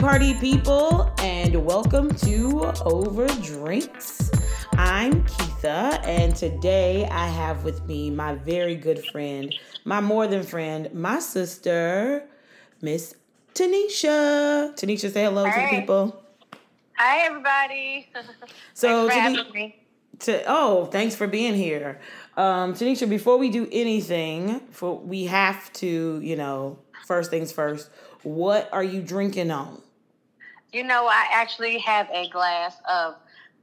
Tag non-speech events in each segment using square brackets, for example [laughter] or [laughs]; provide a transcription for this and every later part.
party people, and welcome to Over Drinks. I'm Keetha, and today I have with me my very good friend, my more than friend, my sister, Miss Tanisha. Tanisha, say hello Hey. to the people. Hi, everybody. [laughs] So, Thanks for Tani- having me. to oh thanks for being here um tanisha before we do anything for we have to you know first things first what are you drinking on You know, I actually have a glass of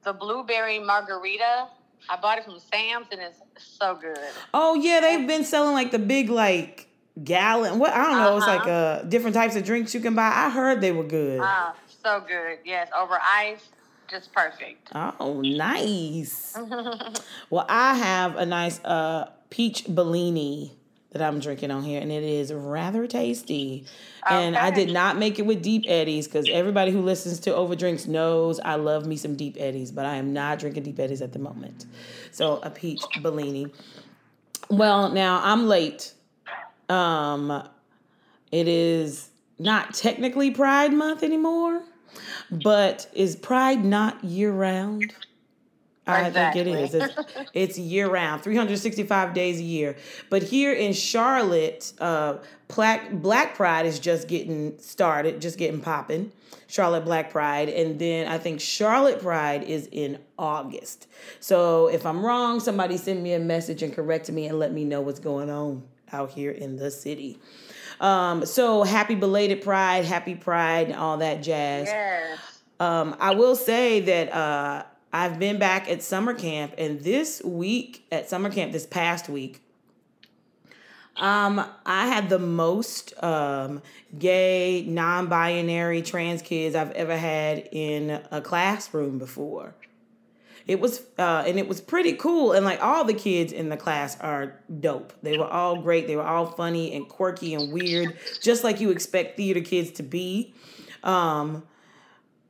the blueberry margarita. I bought it from Sam's, and it's so good. oh yeah they've been selling like the big like gallon what i don't know it's like uh different types of drinks you can buy i heard they were good Ah, so good. Yes, over ice, just perfect. oh nice [laughs] well i have a nice uh peach bellini that i'm drinking on here and it is rather tasty. And i did not make it with deep eddies because everybody who listens to overdrinks knows i love me some deep eddies but i am not drinking deep eddies at the moment. So a peach bellini. Well now i'm late. Um it is not technically pride month anymore but is pride not year round I think it is. It's, it's year round, 365 days a year. But here in Charlotte, uh, Black, Black Pride is just getting started, just getting popping. Charlotte Black Pride. And then I think Charlotte Pride is in August. So if I'm wrong, somebody send me a message and correct me and let me know what's going on out here in the city. Um, so happy belated Pride, happy Pride, and all that jazz. Yes. Um, I will say that uh, I've been back at summer camp, and this week at summer camp, this past week, um, I had the most um, gay, non-binary, trans kids I've ever had in a classroom before. It was, uh, and it was pretty cool. And like all the kids in the class are dope. They were all great. They were all funny and quirky and weird, just like you expect theater kids to be. Um,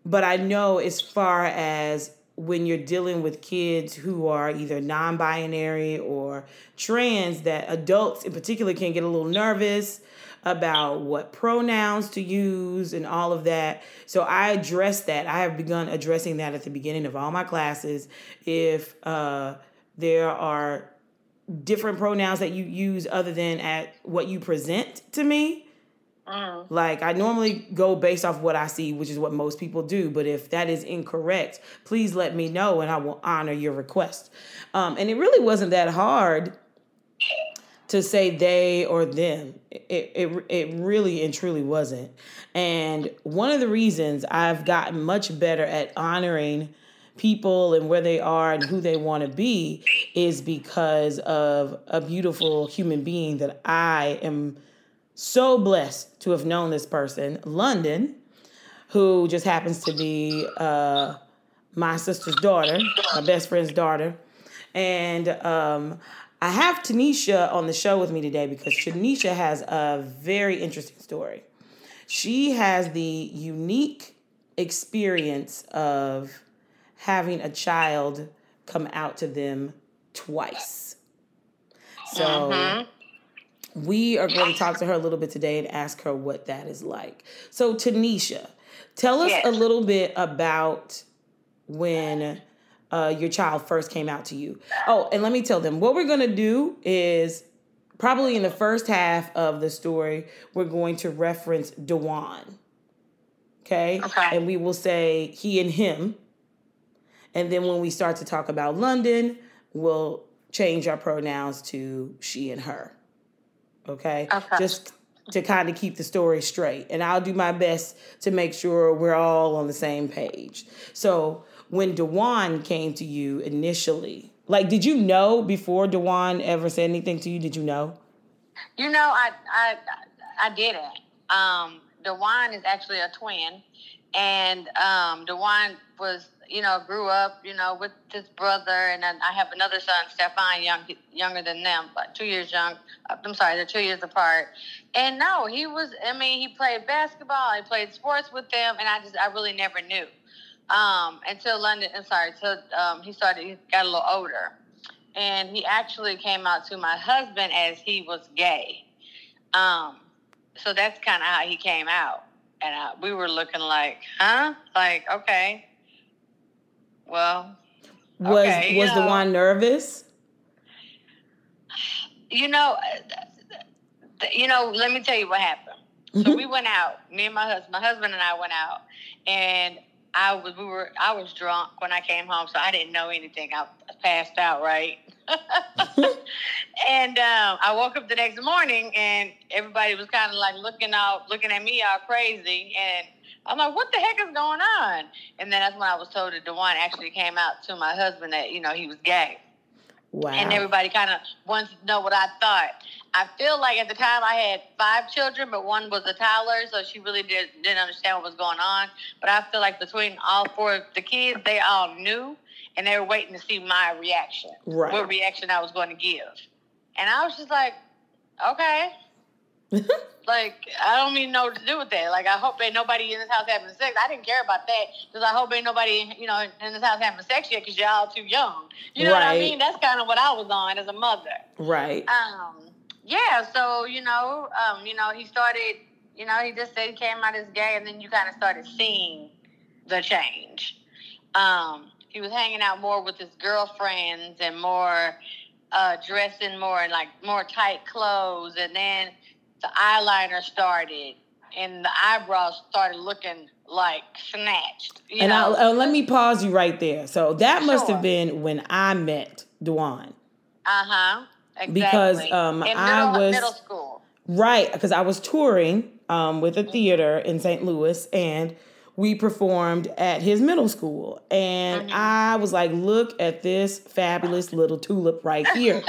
but I know as far as when you're dealing with kids who are either non-binary or trans that adults in particular can get a little nervous about what pronouns to use and all of that. So I address that. I have begun addressing that at the beginning of all my classes. If uh, there are different pronouns that you use other than at what you present to me, Mm. like I normally go based off what I see, which is what most people do. But if that is incorrect, please let me know, and I will honor your request. Um, and it really wasn't that hard to say they or them. It, it it really and truly wasn't. And one of the reasons I've gotten much better at honoring people and where they are and who they want to be is because of a beautiful human being that I am so blessed to have known this person, London, who just happens to be uh, my sister's daughter, my best friend's daughter. And um, I have Tanisha on the show with me today because Tanisha has a very interesting story. She has the unique experience of having a child come out to them twice. So Mhm. We are going to talk to her a little bit today and ask her what that is like. So, Tanisha, tell us Yes. a little bit about when uh, your child first came out to you. Oh, and let me tell them what we're going to do is probably in the first half of the story, we're going to reference Dewan. Okay? Okay. And we will say he and him. And then when we start to talk about London, we'll change our pronouns to she and her. Okay? Okay. Just to kind of keep the story straight. And I'll do my best to make sure we're all on the same page. So when Dewan came to you initially, like did you know before Dewan ever said anything to you? Did you know? You know, I I I didn't. Um, Dewan is actually a twin, and um, Dewan was you know grew up you know with his brother, and then I have another son, Stefan, young younger than them, but two years young. uh, I'm sorry, they're two years apart. And no, he was. I mean, he played basketball. He played sports with them, and I just I really never knew um, until London. I'm sorry, until um, he started. He got a little older and he actually came out to my husband as he was gay. Um, so that's kind of how he came out. and I, we were looking like, huh? Like, okay, well, Was Okay, was the know. one nervous? you know, uh, you know. Let me tell you what happened. So we went out. Me and my husband, my husband and I went out, and I was we were I was drunk when I came home, so I didn't know anything. I passed out, right? [laughs] [laughs] and um, I woke up the next morning, and everybody was kind of like looking out, looking at me all crazy, and I'm like, "What the heck is going on?" And then that's when I was told that Dewan actually came out to my husband that you know he was gay Wow. and everybody kind of wants to know what I thought. I feel like at the time I had five children, but one was a toddler, so she really did, didn't understand what was going on. But I feel like between all four of the kids, they all knew, and they were waiting to see my reaction, Right. what reaction I was going to give. And I was just like, okay. [laughs] Like, I don't even know what to do with that. Like, I hope ain't nobody in this house having sex. I didn't care about that because I hope ain't nobody, you know, in this house having sex yet because y'all too young. You know what I mean? That's kind of what I was on as a mother. right. Um, yeah, so, you know, um, you know, he started, you know, he just said he came out as gay and then you kind of started seeing the change. Um, he was hanging out more with his girlfriends and more uh, dressing more in like more tight clothes and then the eyeliner started and the eyebrows started looking like snatched. You and uh, let me pause you right there. So that must have been when I met Dewan. Uh huh. Exactly. Because, um, in I middle, was- middle school. Right, because I was touring um, with a theater in St. Louis and we performed at his middle school. And I was like, look at this fabulous little tulip right here.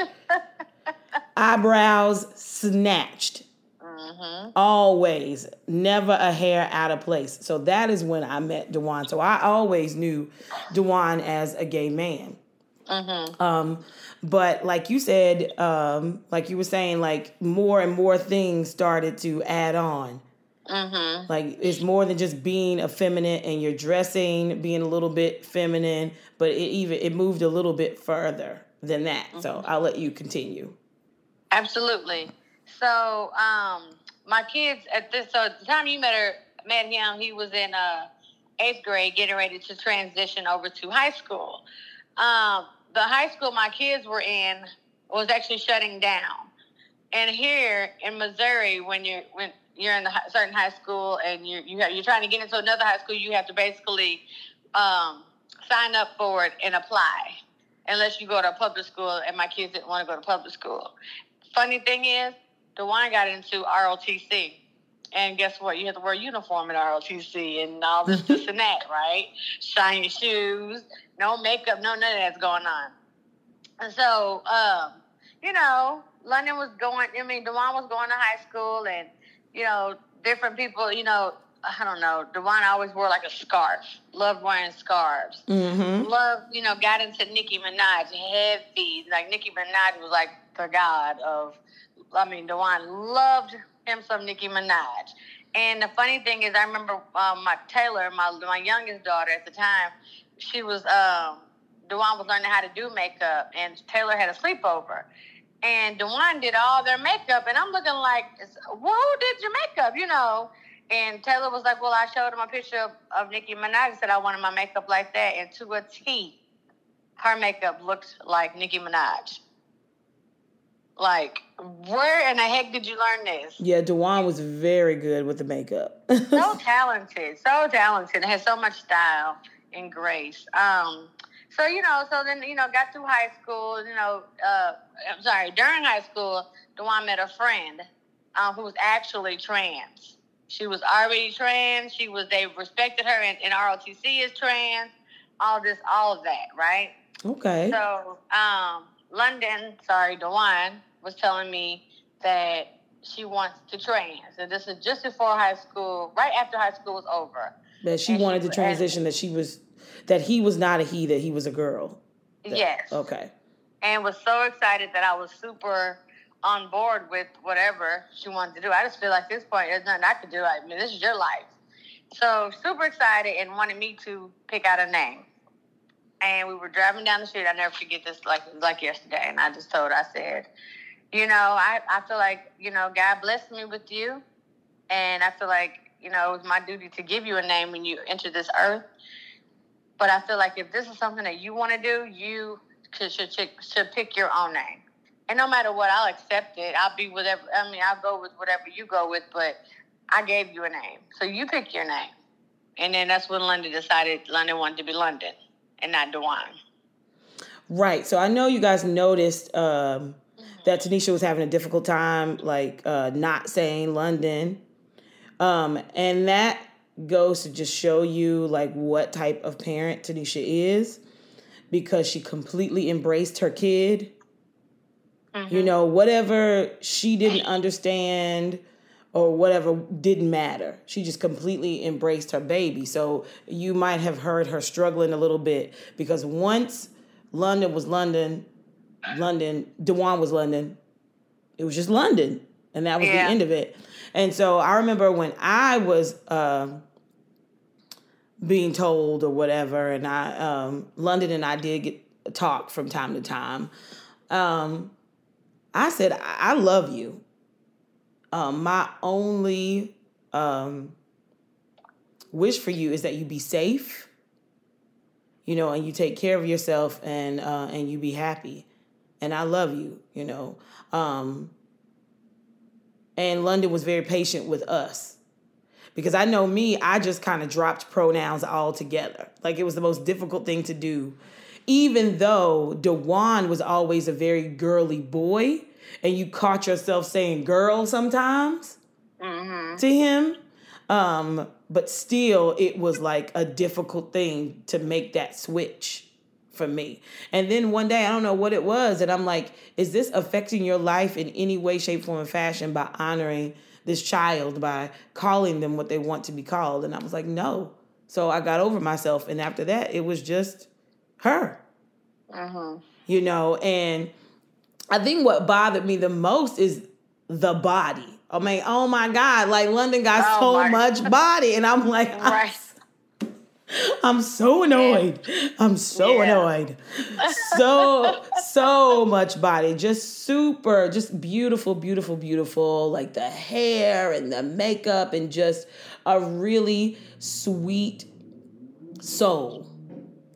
[laughs] Eyebrows snatched. Mm-hmm. Always, never a hair out of place. So that is when I met Dewan. So I always knew Dewan as a gay man. Mm-hmm. Um, but like you said, um, like you were saying, like more and more things started to add on. Mm-hmm. Like it's more than just being effeminate and your dressing being a little bit feminine, but it even it moved a little bit further than that. So I'll let you continue. Absolutely. So, um, my kids at this so the time you met her met him, he was in uh eighth grade getting ready to transition over to high school. Um, the high school my kids were in was actually shutting down. And here in Missouri, when you're when you're in a certain high school and you you have, you're trying to get into another high school, you have to basically um, sign up for it and apply, unless you go to a public school. And my kids didn't want to go to public school. Funny thing is, Dewan got into ROTC. And guess what? You have to wear a uniform at ROTC and all this, this and that, [laughs] right? Shine your shoes, no makeup, no none of that's going on. And so, um, you know, London was going, I mean, Dewan was going to high school and, you know, different people, you know, I don't know, Dewan always wore like a scarf, loved wearing scarves. Mm-hmm. Love, you know, got into Nicki Minaj heavy. Like Nicki Minaj was like the god of. I mean, Dewan loved him some Nicki Minaj. And the funny thing is, I remember um, my Taylor, my my youngest daughter at the time, she was um, Dewan was learning how to do makeup, and Taylor had a sleepover. And Dewan did all their makeup, and I'm looking like, "Who did your makeup?" You know. And Taylor was like, "Well, I showed him a picture of, of Nicki Minaj. and Said I wanted my makeup like that, and to a T, her makeup looked like Nicki Minaj. Like, where in the heck did you learn this? Yeah, Dewan was very good with the makeup. [laughs] so talented, so talented, has so much style and grace. Um, so you know, so then you know, got through high school. You know, uh, I'm sorry, during high school, Dewan met a friend uh, who was actually trans. She was already trans. She was. They respected her and, in ROTC as trans. All this, all of that, right? okay. So, um, London, sorry, Dewan was telling me that she wants to trans. And this is just before high school, right after high school was over. that she and she wanted to was- transition. That she was, that he was not a he. That he was a girl. That- yes. Okay. And was so excited that I was super on board with whatever she wanted to do. I just feel like at this point, there's nothing I could do. I mean, this is your life. So super excited and wanted me to pick out a name. And we were driving down the street. I never forget this like like yesterday. And I just told her, I said, you know, I, I feel like, you know, God blessed me with you. And I feel like you know, it was my duty to give you a name when you enter this earth. But I feel like if this is something that you want to do, you should, should, should pick your own name. And no matter what, I'll accept it. I'll be whatever. I mean, I'll go with whatever you go with. But I gave you a name, so you pick your name. And then that's when London decided London wanted to be London and not Dewan. Right. So I know you guys noticed um, that Tanisha was having a difficult time, like uh, not saying London, um, and that goes to just show you like what type of parent Tanisha is, because she completely embraced her kid. Mm-hmm. You know, whatever she didn't understand or whatever didn't matter. She just completely embraced her baby. So you might have heard her struggling a little bit because once London was London, London, Dewan was London, it was just London. And that was yeah. the end of it. And so I remember when I was uh, being told or whatever, and I um, London and I did get talk from time to time. Um, I said, I love you um, my only um, wish for you is that you be safe, you know, and you take care of yourself and uh, and you be happy. And I love you, you know. Um, and London was very patient with us because I know me, I just kind of dropped pronouns altogether. Like it was the most difficult thing to do. Even though Dewan was always a very girly boy, and you caught yourself saying girl sometimes mm-hmm. to him. Um, but still, it was like a difficult thing to make that switch for me. And then one day, I don't know what it was, and I'm like, is this affecting your life in any way, shape, form, and fashion by honoring this child, by calling them what they want to be called? And I was like, no. So I got over myself. And after that, it was just her. Uh-huh. You know, and I think what bothered me the most is the body. I mean, oh my God, like London got oh so much [laughs] body. And I'm like, right. I'm, so annoyed. I'm so yeah. annoyed. So, so much body. Just super, just beautiful, beautiful, beautiful. Like the hair and the makeup and just a really sweet soul.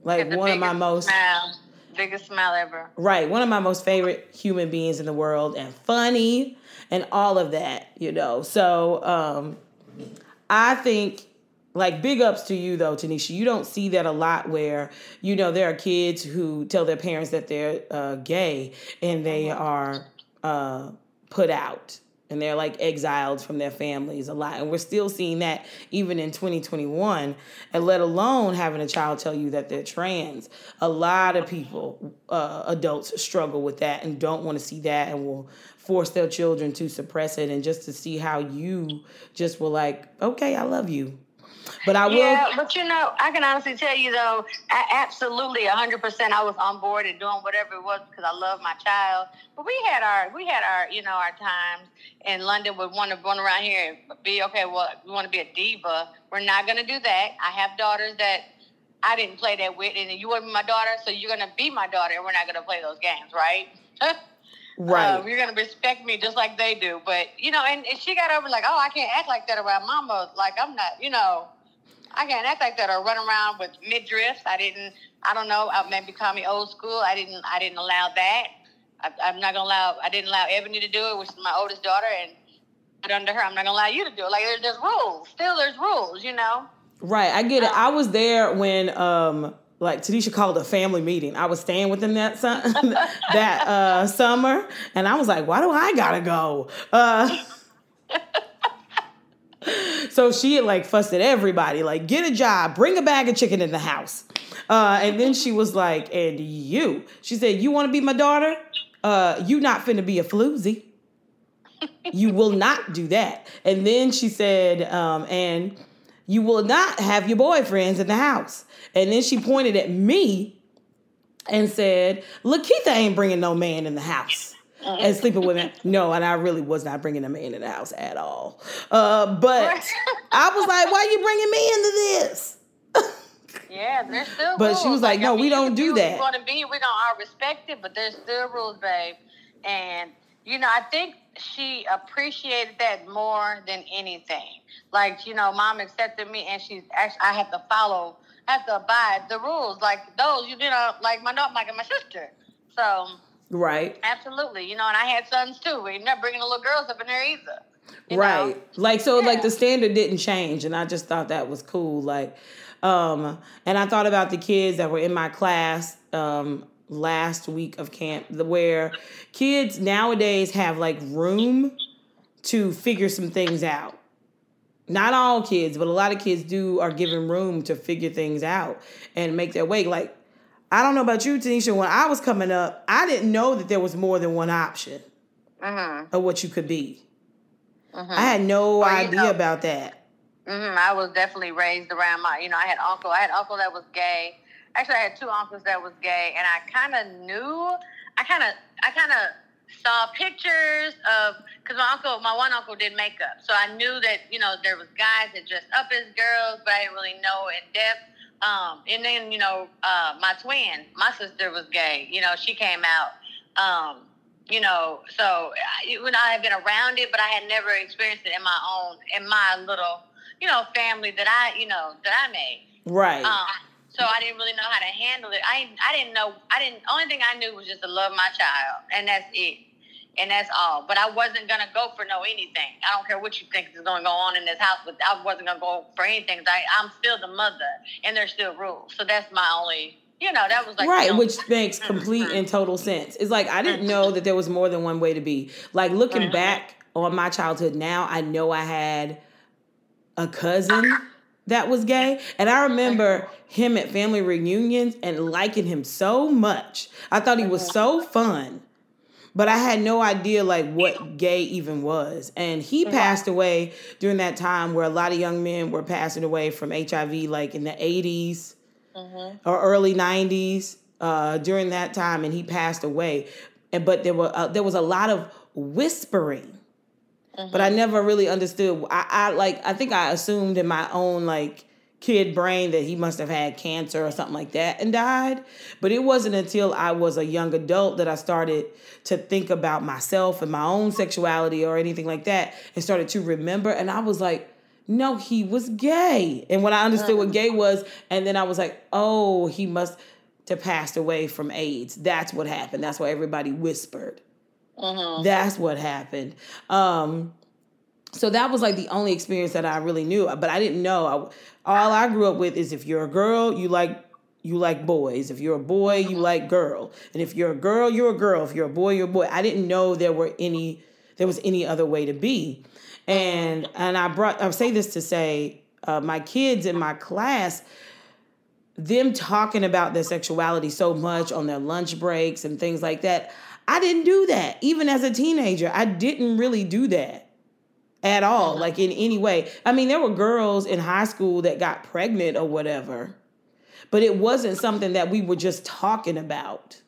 Like one of my most. Smile biggest smile ever. Right. One of my most favorite human beings in the world and funny and all of that, you know. So um I think like big ups to you though, Tanisha. You don't see that a lot where, you know, there are kids who tell their parents that they're uh, gay and they are uh, put out and they're like exiled from their families a lot. And we're still seeing that even in 2021, and let alone having a child tell you that they're trans. A lot of people, uh, adults, struggle with that and don't want to see that and will force their children to suppress it. And just to see how you just were like, okay, I love you. But I will. Yeah, but you know, I can honestly tell you though, I absolutely 100% I was on board and doing whatever it was because I love my child. But we had our, we had our, you know, our times. And London would want to run around here and be okay. Well, we want to be a diva. We're not going to do that. I have daughters that I didn't play that with, and you be my daughter, so you're going to be my daughter, and we're not going to play those games, right? [laughs] Right. Uh, you're gonna respect me just like they do. But you know, and, and she got over like, oh, I can't act like that around mama. Like I'm not, you know. I can't act like that or run around with midriffs. I didn't. I don't know. Maybe call me old school. I didn't. I didn't allow that. I, am not gonna allow. I didn't allow Ebony to do it, which is my oldest daughter, and under her, I'm not gonna allow you to do it. Like there's, there's rules. Still, there's rules. You know. Right. I get it. I was there when um like Tanisha called a family meeting. I was staying with them that [laughs] that uh, summer, and I was like, "Why do I gotta go?" Uh, [laughs] so she like fussed at everybody, like, get a job, bring a bag of chicken in the house. Uh, and then she was like, and you, she said, you want to be my daughter? Uh, you not finna be a floozy. You will not do that. And then she said, um, and you will not have your boyfriends in the house. And then she pointed at me and said, Lakeitha ain't bringing no man in the house and sleeping with him. No, and I really was not bringing a man in the house at all. Uh, but [laughs] I was like, why are you bringing me into this? [laughs] yeah, there's still But rules. she was like, no, I mean, we don't do that. We're going to be, we're going to all respect it, but there's still rules, babe. And you know, I think she appreciated that more than anything. Like, you know, mom accepted me and she's actually, I have to follow, I have to abide the rules. Like those, you know, like my, not like my sister. So, right. Absolutely. You know, and I had sons too. We're not bringing the little girls up in there either. right. Know? Like, so, yeah. like the standard didn't change. And I just thought that was cool. Like, um, and I thought about the kids that were in my class. Um, last week of camp where kids nowadays have like room to figure some things out. Not all kids, but a lot of kids do are given room to figure things out and make their way. Like, I don't know about you, Tanisha. When I was coming up, I didn't know that there was more than one option uh-huh. of what you could be. Uh-huh. I had no well, idea know, about that. Mm-hmm. I was definitely raised around my, you know, I had uncle. I had uncle that was gay actually I had two uncles that was gay, and I kind of knew. I kind of I kind of saw pictures of because my uncle, my one uncle, did makeup, so I knew that you know there was guys that dressed up as girls, but I didn't really know in depth. Um, and then you know uh, my twin, my sister was gay. You know she came out. Um, you know, so I, when I had been around it, but I had never experienced it in my own, in my little, you know, family that I, you know, that I made. Right. Um, so I didn't really know how to handle it. I I didn't know. I didn't. Only thing I knew was just to love my child, and that's it. And that's all. But I wasn't gonna go for no anything. I don't care what you think is gonna go on in this house, but I wasn't gonna go for anything. I, I'm still the mother, and there's still rules. So that's my only you know, that was like right, which makes complete and total sense. It's like I didn't know that there was more than one way to be. Like looking mm-hmm. back on my childhood now, I know I had a cousin that was gay. And I remember him at family reunions and liking him so much. I thought he was so fun. But I had no idea like what gay even was. And he passed away during that time where a lot of young men were passing away from HIV like in the 80s mm-hmm. or early 90s uh, during that time and he passed away. And but there were uh, there was a lot of whispering Mm-hmm. But I mm-hmm. never really understood. I, I like I think I assumed in my own like kid brain that he must have had cancer or something like that and died. But it wasn't until I was a young adult that I started to think about myself and my own sexuality or anything like that and started to remember. And I was like, no, he was gay. And when I understood what gay was, and then I was like, oh, he must have passed away from AIDS. That's what happened. That's why everybody whispered. Mm-hmm. That's what happened. Um, so that was like the only experience that I really knew. But I didn't know. I, all I grew up with is if you're a girl, you like you like boys. If you're a boy, you mm-hmm. like girl. And if you're a girl, you're a girl. If you're a boy, you're a boy. I didn't know there were any there was any other way to be. And and I brought I say this to say uh, my kids in my class them talking about their sexuality so much on their lunch breaks and things like that I didn't do that. Even as a teenager, I didn't really do that at all, like in any way. I mean, there were girls in high school that got pregnant or whatever, but it wasn't something that we were just talking about.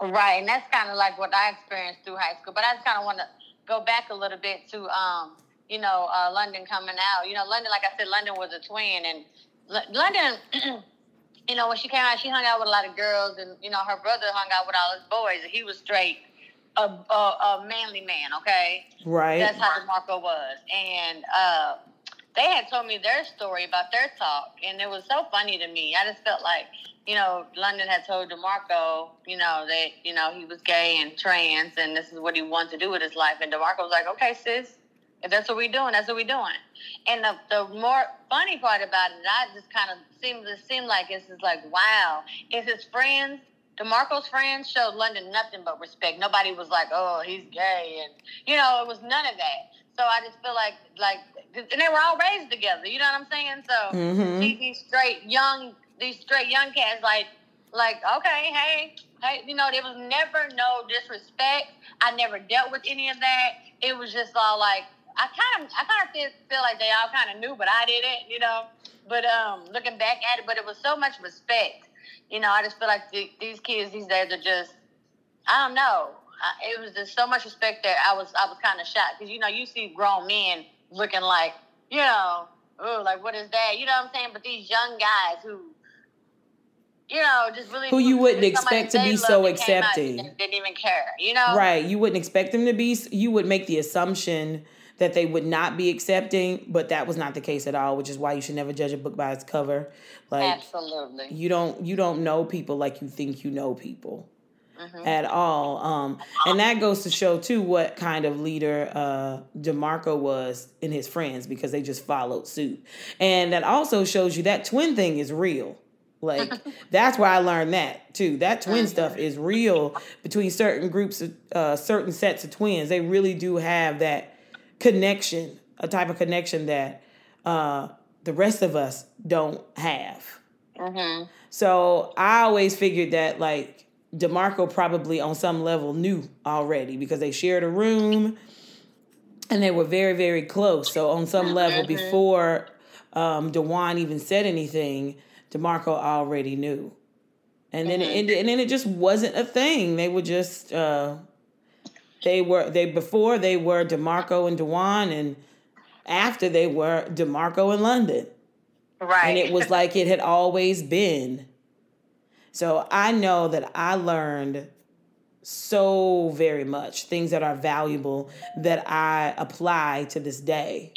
Right, and that's kind of like what I experienced through high school. But I just kind of want to go back a little bit to, um, you know, uh, London coming out. You know, London, like I said, London was a twin, and L- London. [clears throat] you know, when she came out, she hung out with a lot of girls, and you know, her brother hung out with all his boys, and he was straight a, a, a manly man. Okay, right. That's how Demarko was, and uh, they had told me their story about their talk, and it was so funny to me. I just felt like, you know, London had told Demarko, you know, that you know he was gay and trans, and this is what he wanted to do with his life, and Demarko was like, okay, sis. If that's what we're doing, that's what we're doing. And the, the more funny part about it, I just kind of seemed to seem like it's just like, wow, is his friends Demarko's friends showed London nothing but respect. Nobody was like, "Oh, he's gay," and you know, it was none of that. So I just feel like, like, and they were all raised together. You know what I'm saying? So mm-hmm. these, these straight young, these straight young cats, like, like, okay, hey, hey, you know, there was never no disrespect. I never dealt with any of that. It was just all like, I kind of, I kind of feel, feel like they all kind of knew, but I didn't, you know. But um, looking back at it, but it was so much respect you know, I just feel like the, these kids these days are just, I don't know. I, it was just so much respect that I was I was kind of shocked because you know you see grown men looking like you know oh like what is that you know what I'm saying but these young guys who you know, just really who you wouldn't expect to be so accepting. Didn't even care, you know. Right. You wouldn't expect them to be. You would make the assumption that they would not be accepting, but that was not the case at all. Which is why you should never judge a book by its cover. Like Absolutely. you don't you don't know people like you think you know people Mhm. at all. Um, and that goes to show too what kind of leader uh, Demarko was in his friends because they just followed suit. And that also shows you that twin thing is real. Like [laughs] that's where I learned that too. That twin stuff is real between certain groups of uh, certain sets of twins. They really do have that connection, a type of connection that uh, the rest of us don't have. Mhm. So I always figured that like Demarko probably on some level knew already because they shared a room and they were very, very close. So on some level, before um, Dewan even said anything, Demarko already knew. And then it ended, and then it just wasn't a thing. They were just uh, they were they before they were Demarko and Dewan, and after they were Demarko and London Right. and it was like it had always been. So I know that I learned so very much things that are valuable that I apply to this day.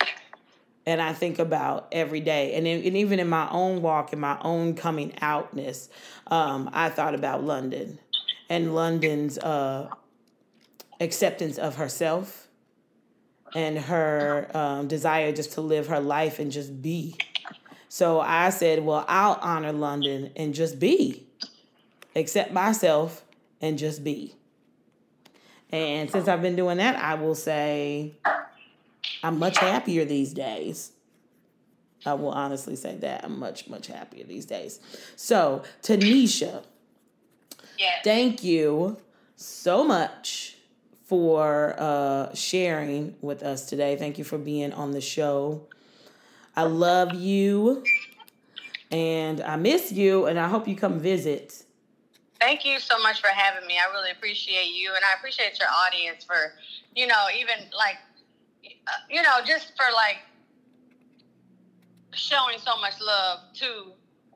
And I think about every day. And, in, and even in my own walk, in my own coming outness, um, I thought about London and London's uh, acceptance of herself and her um, desire just to live her life and just be. So I said, well, I'll honor London and just be, accept myself and just be. And since I've been doing that, I will say I'm much happier these days. I will honestly say that I'm much, much happier these days. So, Tanisha, yes. thank you so much for uh, sharing with us today. Thank you for being on the show. I love you and I miss you, and I hope you come visit. Thank you so much for having me. I really appreciate you, and I appreciate your audience for, you know, even like, uh, you know, just for like showing so much love to,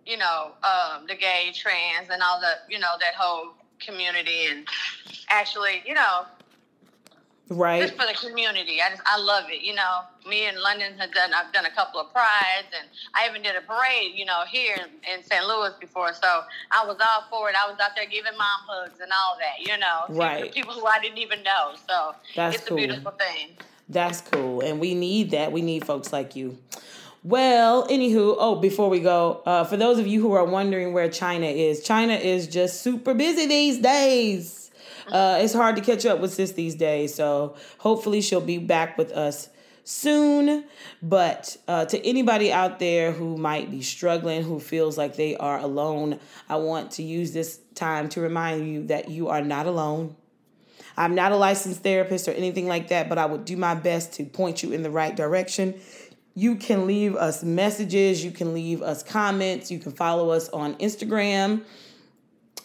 you know, um, the gay, trans, and all the, you know, that whole community, and actually, you know, Right? just for the community. I just I love it. You know, me and London have done I've done a couple of prides and I even did a parade, you know, here in, in St. Louis before. So I was all for it. I was out there giving mom hugs and all that, you know. to Right. People who I didn't even know. So That's it's cool. a beautiful thing. That's cool. And we need that. We need folks like you. Well, anywho, oh, before we go, uh, for those of you who are wondering where China is, China is just super busy these days. Uh, it's hard to catch up with sis these days. So hopefully she'll be back with us soon. But uh, to anybody out there who might be struggling, who feels like they are alone, I want to use this time to remind you that you are not alone. I'm not a licensed therapist or anything like that, but I would do my best to point you in the right direction. You can leave us messages, you can leave us comments, you can follow us on Instagram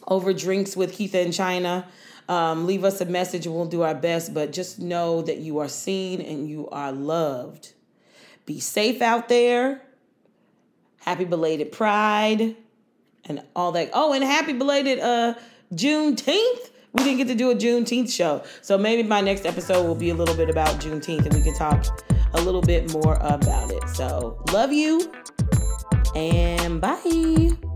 over drinks with Keetha and China. Um, leave us a message and we'll do our best, but just know that you are seen and you are loved. Be safe out there. Happy belated Pride and all that. Oh, and happy belated uh Juneteenth. We didn't get to do a Juneteenth show. So maybe my next episode will be a little bit about Juneteenth and we can talk a little bit more about it. So love you and bye.